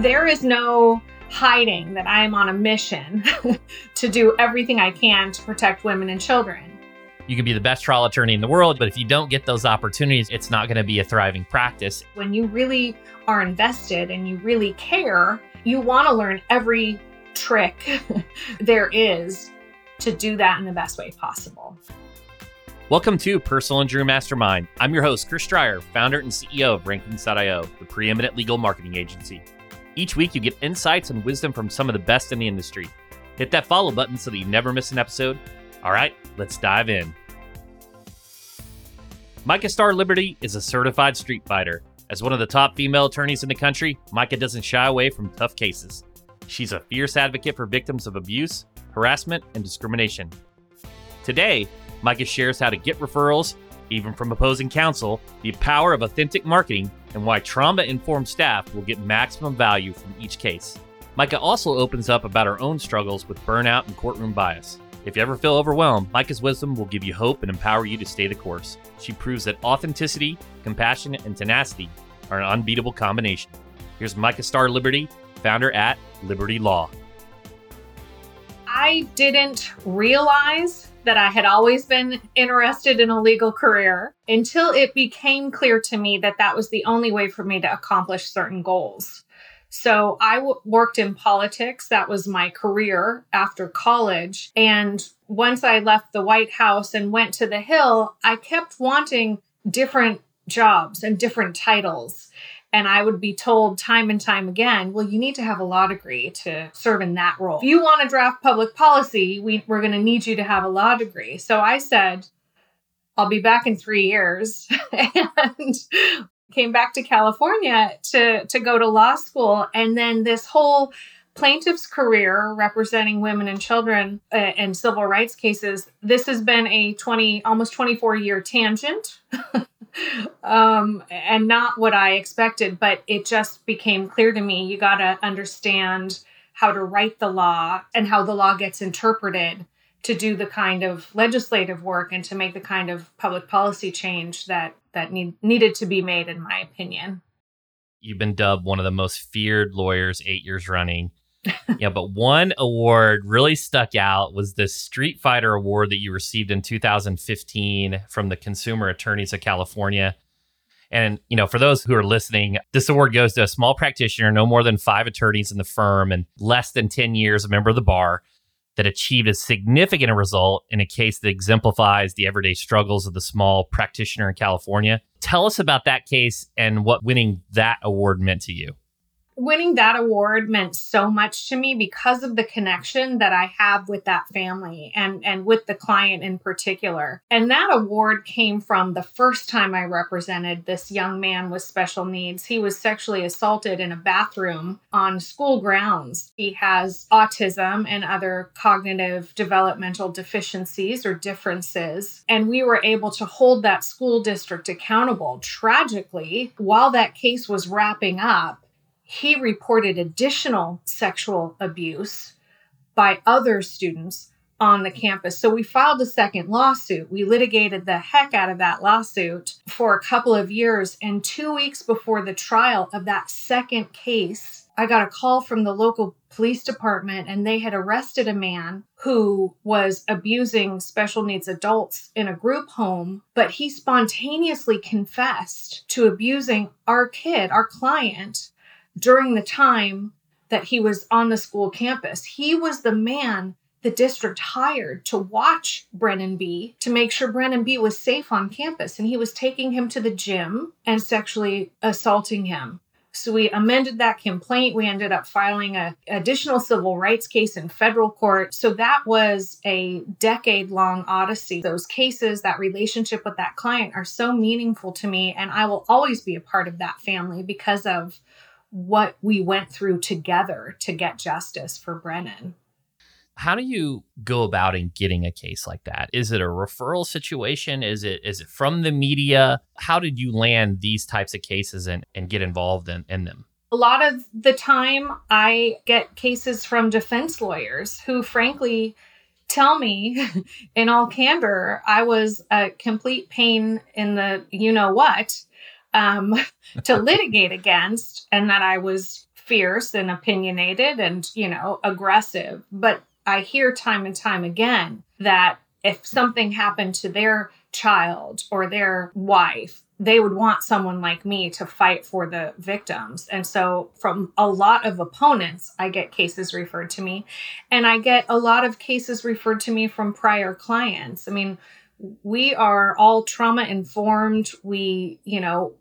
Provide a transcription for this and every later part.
There is no hiding that I am on a mission to do everything I can to protect women and children. You could be the best trial attorney in the world, but if you don't get those opportunities, it's not going to be a thriving practice. When you really are invested and you really care, you want to learn every trick there is to do that in the best way possible. Welcome to Personal Injury Mastermind. I'm your host, Chris Dreyer, founder and CEO of Rankings.io, the preeminent legal marketing agency. Each week, you get insights and wisdom from some of the best in the industry. Hit that follow button so that you never miss an episode. All right, let's dive in. Micha Star Liberty is a certified street fighter. As one of the top female attorneys in the country, Micha doesn't shy away from tough cases. She's a fierce advocate for victims of abuse, harassment, and discrimination. Today, Micha shares how to get referrals, even from opposing counsel, the power of authentic marketing, and why trauma informed staff will get maximum value from each case. Micha also opens up about her own struggles with burnout and courtroom bias. If you ever feel overwhelmed, Micha's wisdom will give you hope and empower you to stay the course. She proves that authenticity, compassion, and tenacity are an unbeatable combination. Here's Micha Star Liberty, founder at Liberty Law. I didn't realize that I had always been interested in a legal career until it became clear to me that that was the only way for me to accomplish certain goals. So I w- worked in politics. That was my career after college. And once I left the White House and went to the Hill, I kept wanting different jobs and different titles. And I would be told time and time again, well, you need to have a law degree to serve in that role. If you want to draft public policy, we, we're going to need you to have a law degree. So I said, I'll be back in three years. and came back to California to to go to law school and then this whole plaintiff's career representing women and children uh, in civil rights cases this has been a 20 almost 24 year tangent um, and not what i expected but it just became clear to me you got to understand how to write the law and how the law gets interpreted to do the kind of legislative work and to make the kind of public policy change that that need, needed to be made in my opinion. You've been dubbed one of the most feared lawyers eight years running yeah but one award really stuck out was the street fighter award that you received in 2015 from the consumer attorneys of california and you know for those who are listening this award goes to a small practitioner no more than five attorneys in the firm and less than 10 years a member of the bar that achieved a significant result in a case that exemplifies the everyday struggles of the small practitioner in California. Tell us about that case and what winning that award meant to you winning that award meant so much to me because of the connection that I have with that family and and with the client in particular. And that award came from the first time I represented this young man with special needs. He was sexually assaulted in a bathroom on school grounds. He has autism and other cognitive developmental deficiencies or differences, and we were able to hold that school district accountable. Tragically, while that case was wrapping up, he reported additional sexual abuse by other students on the campus. So we filed a second lawsuit. We litigated the heck out of that lawsuit for a couple of years. And two weeks before the trial of that second case, I got a call from the local police department and they had arrested a man who was abusing special needs adults in a group home, but he spontaneously confessed to abusing our kid, our client, during the time that he was on the school campus. He was the man the district hired to watch Brennan B to make sure Brennan B was safe on campus. And he was taking him to the gym and sexually assaulting him. So we amended that complaint. We ended up filing a additional civil rights case in federal court. So that was a decade long odyssey. Those cases, that relationship with that client are so meaningful to me. And I will always be a part of that family because of what we went through together to get justice for Brennan. How do you go about in getting a case like that? Is it a referral situation? Is it is it from the media? How did you land these types of cases and, and get involved in, in them? A lot of the time I get cases from defense lawyers who frankly tell me in all candor I was a complete pain in the you know what um, to litigate against, and that I was fierce and opinionated and, you know, aggressive. But I hear time and time again that if something happened to their child or their wife, they would want someone like me to fight for the victims. And so, from a lot of opponents, I get cases referred to me, and I get a lot of cases referred to me from prior clients. I mean, we are all trauma informed. We, you know,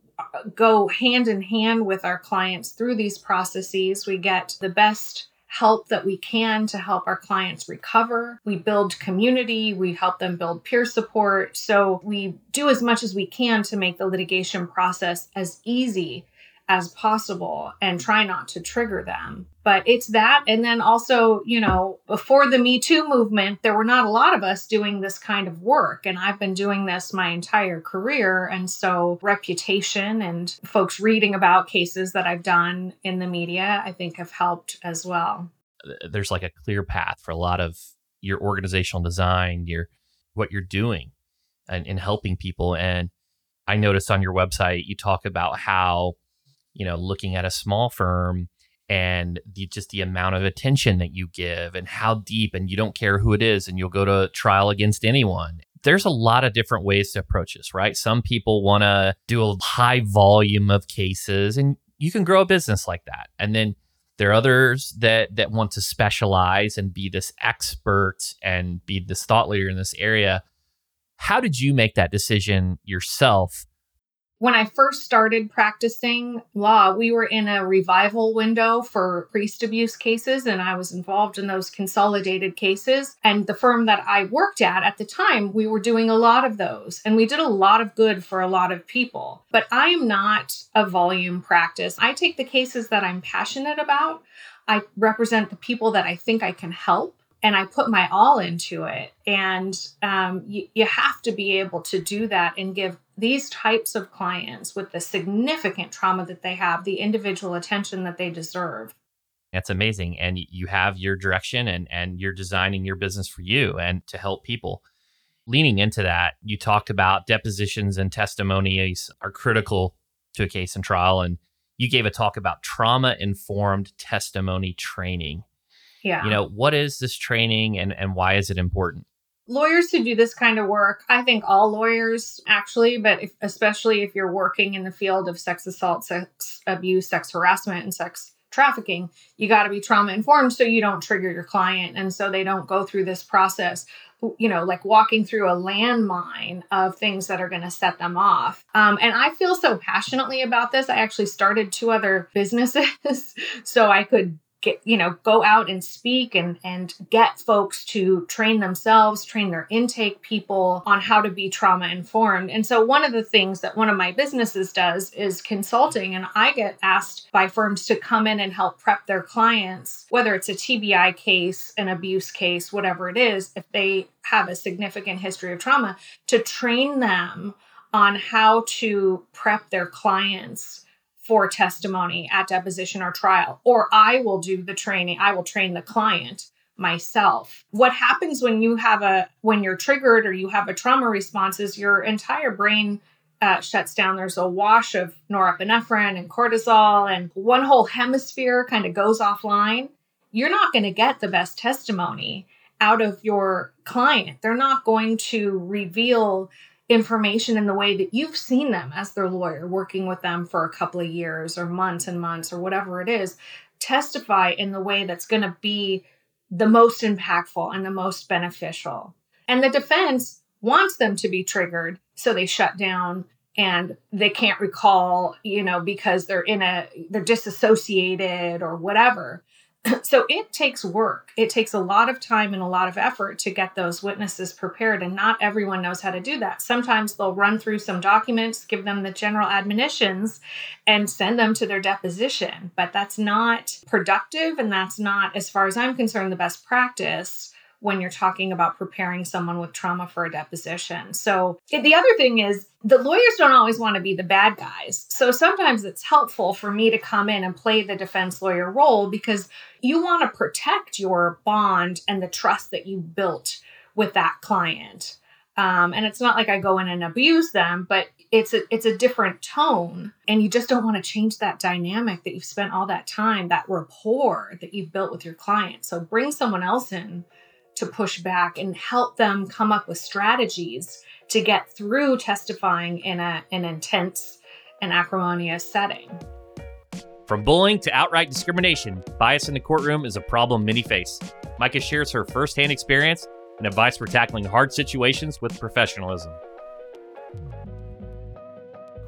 go hand in hand with our clients through these processes. We get the best help that we can to help our clients recover. We build community, we help them build peer support. So we do as much as we can to make the litigation process as easy as possible and try not to trigger them. But it's that. And then also, you know, before the Me Too movement, there were not a lot of us doing this kind of work. And I've been doing this my entire career. And so, reputation and folks reading about cases that I've done in the media, I think have helped as well. There's like a clear path for a lot of your organizational design, your what you're doing and in helping people. And I noticed on your website, you talk about how you know, looking at a small firm and the just the amount of attention that you give and how deep and you don't care who it is and you'll go to trial against anyone. There's a lot of different ways to approach this, right? Some people want to do a high volume of cases and you can grow a business like that. And then there are others that that want to specialize and be this expert and be this thought leader in this area. How did you make that decision yourself when I first started practicing law, we were in a revival window for priest abuse cases, and I was involved in those consolidated cases. And the firm that I worked at at the time, we were doing a lot of those, and we did a lot of good for a lot of people. But I am not a volume practice. I take the cases that I'm passionate about, I represent the people that I think I can help and I put my all into it. And um, you, you have to be able to do that and give these types of clients with the significant trauma that they have the individual attention that they deserve. That's amazing. And you have your direction and, and you're designing your business for you and to help people. Leaning into that, you talked about depositions and testimonies are critical to a case and trial. And you gave a talk about trauma informed testimony training. Yeah. You know, what is this training and, and why is it important? Lawyers who do this kind of work, I think all lawyers actually, but if, especially if you're working in the field of sex assault, sex abuse, sex harassment, and sex trafficking, you got to be trauma informed so you don't trigger your client and so they don't go through this process you know, like walking through a landmine of things that are going to set them off. Um, and I feel so passionately about this. I actually started two other businesses so I could get you know go out and speak and and get folks to train themselves train their intake people on how to be trauma informed. And so one of the things that one of my businesses does is consulting and i get asked by firms to come in and help prep their clients whether it's a tbi case an abuse case whatever it is if they have a significant history of trauma to train them on how to prep their clients for testimony at deposition or trial, or I will do the training, I will train the client myself. What happens when you have a when you're triggered or you have a trauma response is your entire brain uh, shuts down. There's a wash of norepinephrine and cortisol, and one whole hemisphere kind of goes offline. You're not going to get the best testimony out of your client. They're not going to reveal information in the way that you've seen them as their lawyer, working with them for a couple of years or months and months or whatever it is, testify in the way that's going to be the most impactful and the most beneficial. And the defense wants them to be triggered, so they shut down and they can't recall, you know, because they're in a, they're disassociated or whatever. so it takes work. It takes a lot of time and a lot of effort to get those witnesses prepared, and not everyone knows how to do that. Sometimes they'll run through some documents, give them the general admonitions, and send them to their deposition. But that's not productive, and that's not, as far as I'm concerned, the best practice when you're talking about preparing someone with trauma for a deposition. So the other thing is the lawyers don't always want to be the bad guys. So sometimes it's helpful for me to come in and play the defense lawyer role because you want to protect your bond and the trust that you built with that client. Um, and it's not like I go in and abuse them, but it's a it's a different tone and you just don't want to change that dynamic that you've spent all that time that rapport that you've built with your client so bring someone else in to push back and help them come up with strategies to get through testifying in a, an intense and acrimonious setting. From bullying to outright discrimination, bias in the courtroom is a problem many face. Micha shares her firsthand experience and advice for tackling hard situations with professionalism.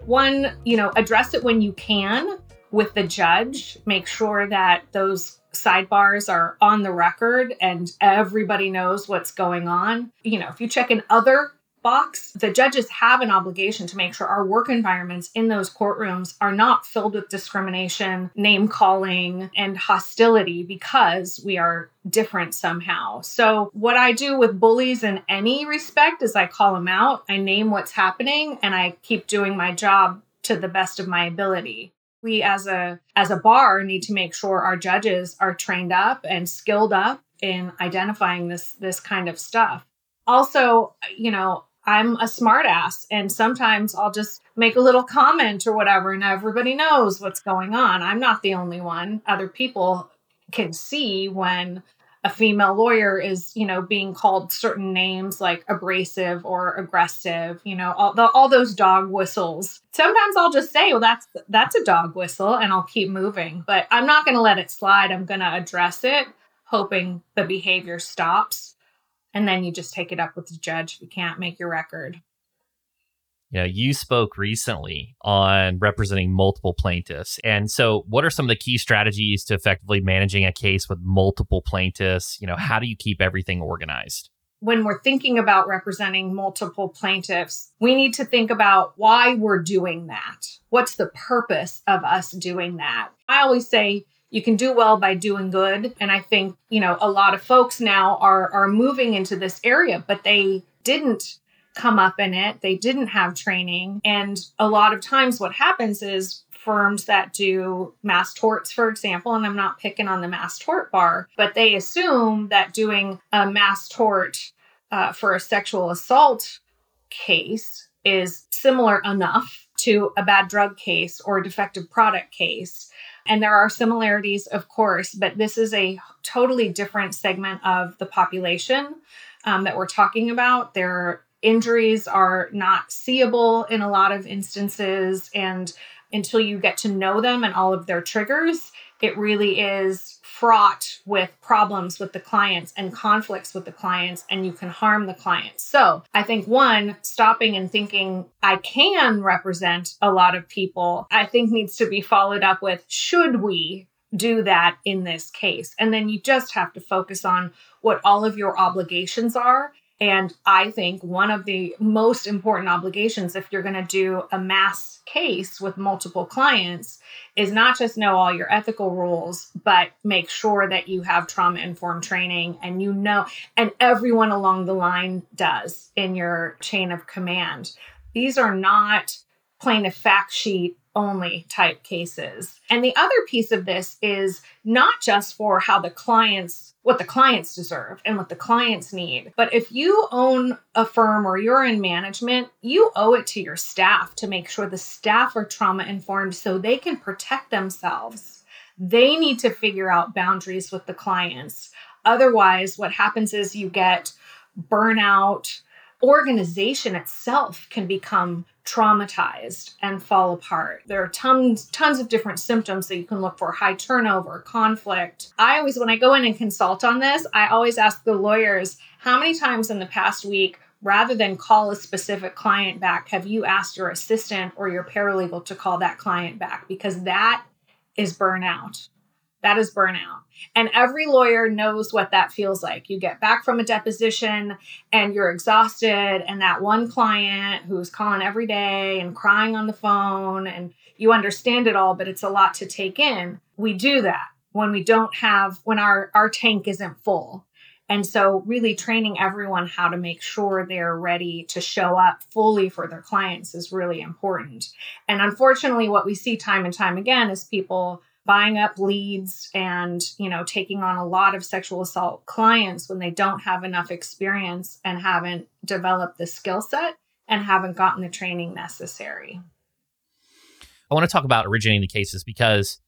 One, you know, address it when you can with the judge. Make sure that those sidebars are on the record and everybody knows what's going on. You know, if you check in other box, the judges have an obligation to make sure our work environments in those courtrooms are not filled with discrimination, name calling, and hostility because we are different somehow. So, what I do with bullies in any respect is I call them out, I name what's happening, and I keep doing my job to the best of my ability we as a as a bar need to make sure our judges are trained up and skilled up in identifying this this kind of stuff. Also you know i'm a smartass and sometimes i'll just make a little comment or whatever and everybody knows what's going on. I'm not the only one. Other people can see when a female lawyer is, you know, being called certain names like abrasive or aggressive, you know, all the, all those dog whistles. Sometimes I'll just say, well, that's that's a dog whistle, and I'll keep moving. But I'm not going to let it slide. I'm going to address it, hoping the behavior stops, and then you just take it up with the judge if you can't make your record you know, you spoke recently on representing multiple plaintiffs. And so what are some of the key strategies to effectively managing a case with multiple plaintiffs? You know, how do you keep everything organized? When we're thinking about representing multiple plaintiffs, we need to think about why we're doing that. What's the purpose of us doing that? I always say you can do well by doing good. And I think, you know, a lot of folks now are are moving into this area, but they didn't come up in it. They didn't have training. And a lot of times, what happens is firms that do mass torts, for example, and I'm not picking on the mass tort bar, but they assume that doing a mass tort uh, for a sexual assault case is similar enough to a bad drug case or a defective product case. And there are similarities, of course, but this is a totally different segment of the population um, that we're talking about. There injuries are not seeable in a lot of instances. And until you get to know them and all of their triggers, it really is fraught with problems with the clients and conflicts with the clients, and you can harm the clients. So I think one, stopping and thinking, I can represent a lot of people, I think needs to be followed up with, should we do that in this case? And then you just have to focus on what all of your obligations are and I think one of the most important obligations, if you're going to do a mass case with multiple clients, is not just know all your ethical rules, but make sure that you have trauma informed training and you know, and everyone along the line does in your chain of command. These are not plaintiff fact sheet only type cases. And the other piece of this is not just for how the clients what the clients deserve and what the clients need. But if you own a firm or you're in management, you owe it to your staff to make sure the staff are trauma informed so they can protect themselves. They need to figure out boundaries with the clients. Otherwise, what happens is you get burnout. Organization itself can become traumatized and fall apart. There are tons tons of different symptoms that you can look for, high turnover, conflict. I always when I go in and consult on this, I always ask the lawyers, how many times in the past week rather than call a specific client back, have you asked your assistant or your paralegal to call that client back because that is burnout. That is burnout. And every lawyer knows what that feels like. You get back from a deposition and you're exhausted, and that one client who's calling every day and crying on the phone, and you understand it all, but it's a lot to take in. We do that when we don't have, when our, our tank isn't full. And so, really training everyone how to make sure they're ready to show up fully for their clients is really important. And unfortunately, what we see time and time again is people buying up leads and you know taking on a lot of sexual assault clients when they don't have enough experience and haven't developed the skill set and haven't gotten the training necessary. I want to talk about originating the cases because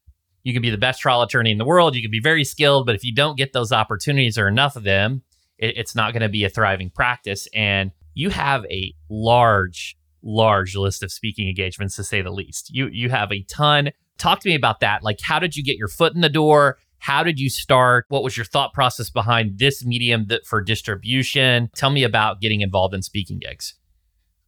you can be the best trial attorney in the world, you can be very skilled, but if you don't get those opportunities or enough of them, it, it's not going to be a thriving practice. And you have a large, large list of speaking engagements to say the least. You you have a ton. Talk to me about that. Like, how did you get your foot in the door? How did you start? What was your thought process behind this medium that for distribution? Tell me about getting involved in speaking gigs.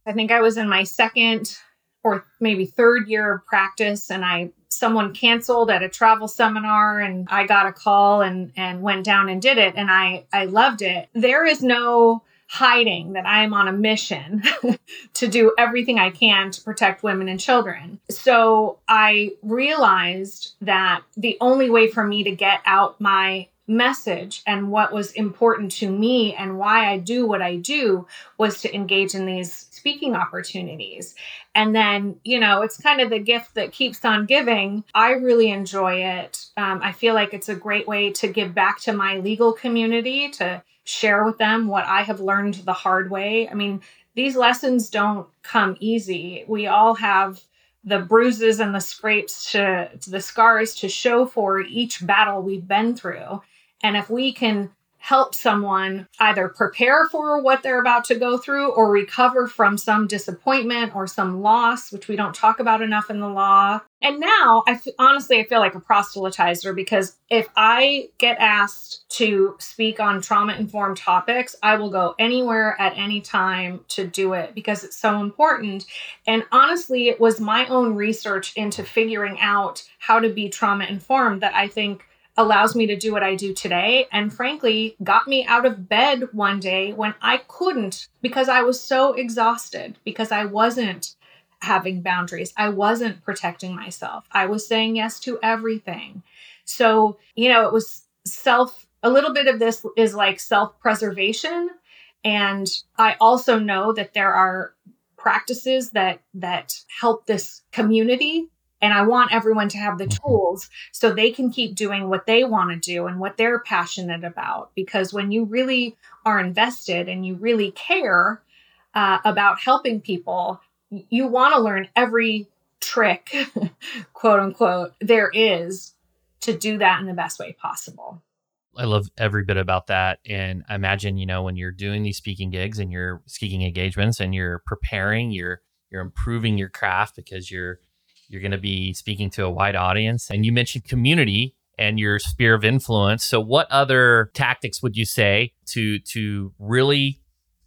I think I was in my second or maybe third year of practice and I someone canceled at a travel seminar and I got a call and and went down and did it and I I loved it. There is no hiding that I am on a mission to do everything I can to protect women and children. So I realized that the only way for me to get out my message and what was important to me and why I do what I do was to engage in these speaking opportunities. And then, you know, it's kind of the gift that keeps on giving. I really enjoy it. Um, I feel like it's a great way to give back to my legal community, to share with them what I have learned the hard way. I mean, these lessons don't come easy. We all have the bruises and the scrapes to, to, the scars to show for each battle we've been through. And if we can help someone either prepare for what they're about to go through or recover from some disappointment or some loss, which we don't talk about enough in the law. And now, I f- honestly, I feel like a proselytizer because if I get asked to speak on trauma informed topics, I will go anywhere at any time to do it because it's so important. And honestly, it was my own research into figuring out how to be trauma informed that I think allows me to do what I do today. And frankly, got me out of bed one day when I couldn't because I was so exhausted, because I wasn't having boundaries. I wasn't protecting myself. I was saying yes to everything. So, you know, it was self, a little bit of this is like self preservation. And I also know that there are practices that that help this community and I want everyone to have the mm-hmm. tools so they can keep doing what they want to do and what they're passionate about. Because when you really are invested and you really care uh, about helping people, you want to learn every trick, quote unquote, there is to do that in the best way possible. I love every bit about that. And I imagine, you know, when you're doing these speaking gigs and you're speaking engagements and you're preparing, you're you're improving your craft because you're you're going to be speaking to a wide audience. And you mentioned community and your sphere of influence. So what other tactics would you say to to really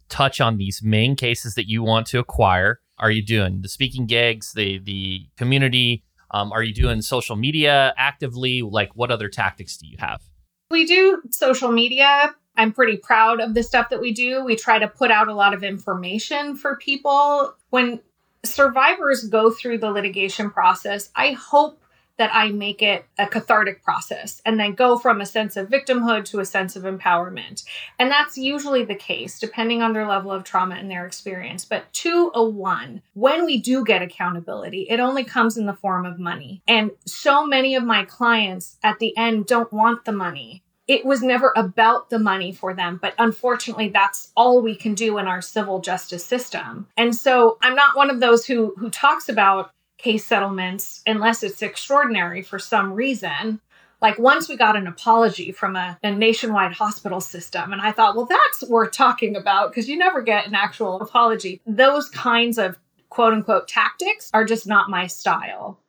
touch on these main cases that you want to acquire? Are you doing the speaking gigs, the the community? Um, are you doing social media actively? Like, what other tactics do you have? We do social media. I'm pretty proud of the stuff that we do. We try to put out a lot of information for people. When survivors go through the litigation process, I hope that I make it a cathartic process and then go from a sense of victimhood to a sense of empowerment. And that's usually the case, depending on their level of trauma and their experience. But to a one, when we do get accountability, it only comes in the form of money. And so many of my clients at the end don't want the money it was never about the money for them. But unfortunately, that's all we can do in our civil justice system. And so I'm not one of those who who talks about case settlements unless it's extraordinary for some reason. Like once we got an apology from a, a nationwide hospital system, and I thought, well, that's worth talking about because you never get an actual apology. Those kinds of quote unquote tactics are just not my style.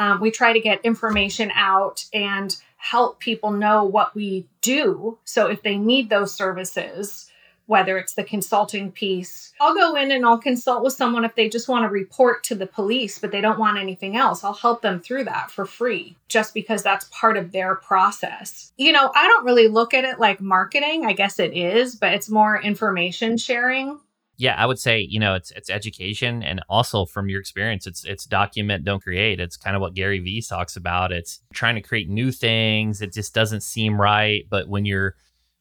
Um, we try to get information out and help people know what we do. So if they need those services, whether it's the consulting piece, I'll go in and I'll consult with someone if they just want to report to the police, but they don't want anything else. I'll help them through that for free just because that's part of their process. You know, I don't really look at it like marketing. I guess it is, but it's more information sharing yeah, I would say you know it's it's education, and also from your experience, it's it's document, don't create. It's kind of what Gary Vee talks about. It's trying to create new things. It just doesn't seem right, but when you're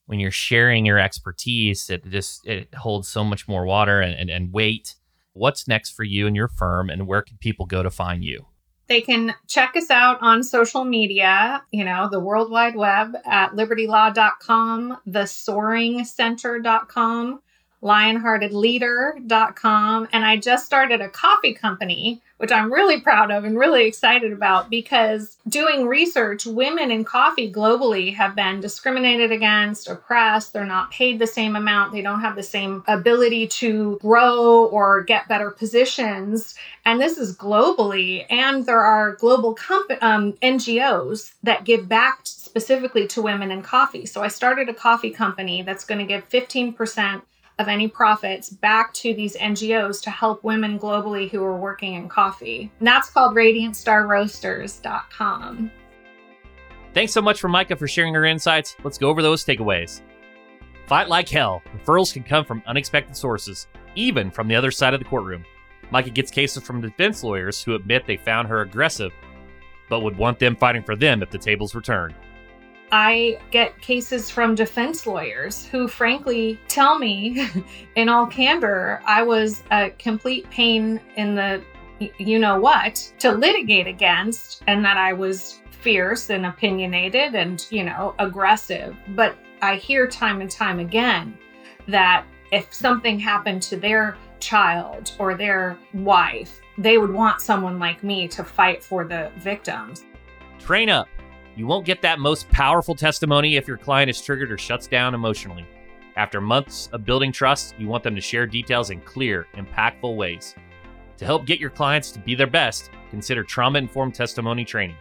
when you're sharing your expertise, it just it holds so much more water and, and, and weight. What's next for you and your firm, and where can people go to find you? They can check us out on social media, you know, the World Wide Web at libertylaw.com, thesoaringcenter.com lionheartedleader.com. And I just started a coffee company, which I'm really proud of and really excited about because doing research, women in coffee globally have been discriminated against, oppressed. They're not paid the same amount. They don't have the same ability to grow or get better positions. And this is globally. And there are global comp- um, NGOs that give back specifically to women in coffee. So I started a coffee company that's going to give 15% of any profits back to these NGOs to help women globally who are working in coffee. And that's called radiantstarroasters.com. Thanks so much for Micha for sharing her insights. Let's go over those takeaways. Fight like hell. Referrals can come from unexpected sources, even from the other side of the courtroom. Micha gets cases from defense lawyers who admit they found her aggressive, but would want them fighting for them if the tables were turned. I get cases from defense lawyers who, frankly, tell me in all candor, I was a complete pain in the you know what to litigate against, and that I was fierce and opinionated and, you know, aggressive. But I hear time and time again that if something happened to their child or their wife, they would want someone like me to fight for the victims. Train up. You won't get that most powerful testimony if your client is triggered or shuts down emotionally. After months of building trust, you want them to share details in clear, impactful ways. To help get your clients to be their best, consider trauma informed testimony training.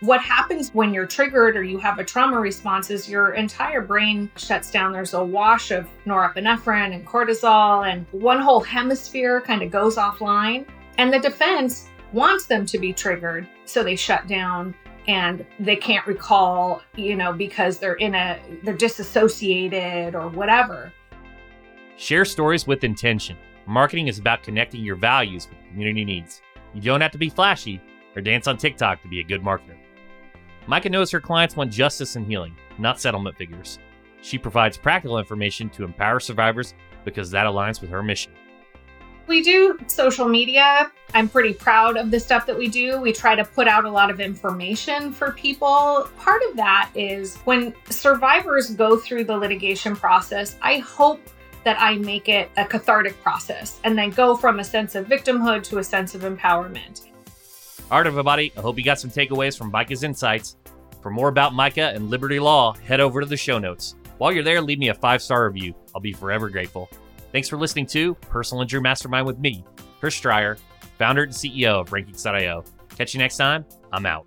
What happens when you're triggered or you have a trauma response is your entire brain shuts down. There's a wash of norepinephrine and cortisol, and one whole hemisphere kind of goes offline. And the defense wants them to be triggered, so they shut down and they can't recall, you know, because they're in a, they're disassociated or whatever. Share stories with intention. Marketing is about connecting your values with community needs. You don't have to be flashy or dance on TikTok to be a good marketer. Micha knows her clients want justice and healing, not settlement figures. She provides practical information to empower survivors because that aligns with her mission. We do social media. I'm pretty proud of the stuff that we do. We try to put out a lot of information for people. Part of that is when survivors go through the litigation process, I hope that I make it a cathartic process and then go from a sense of victimhood to a sense of empowerment. All right, everybody, I hope you got some takeaways from Micha's insights. For more about Micha and Liberty Law, head over to the show notes. While you're there, leave me a five star review. I'll be forever grateful. Thanks for listening to Personal Injury Mastermind with me, Chris Dreyer, founder and CEO of Rankings.io. Catch you next time. I'm out.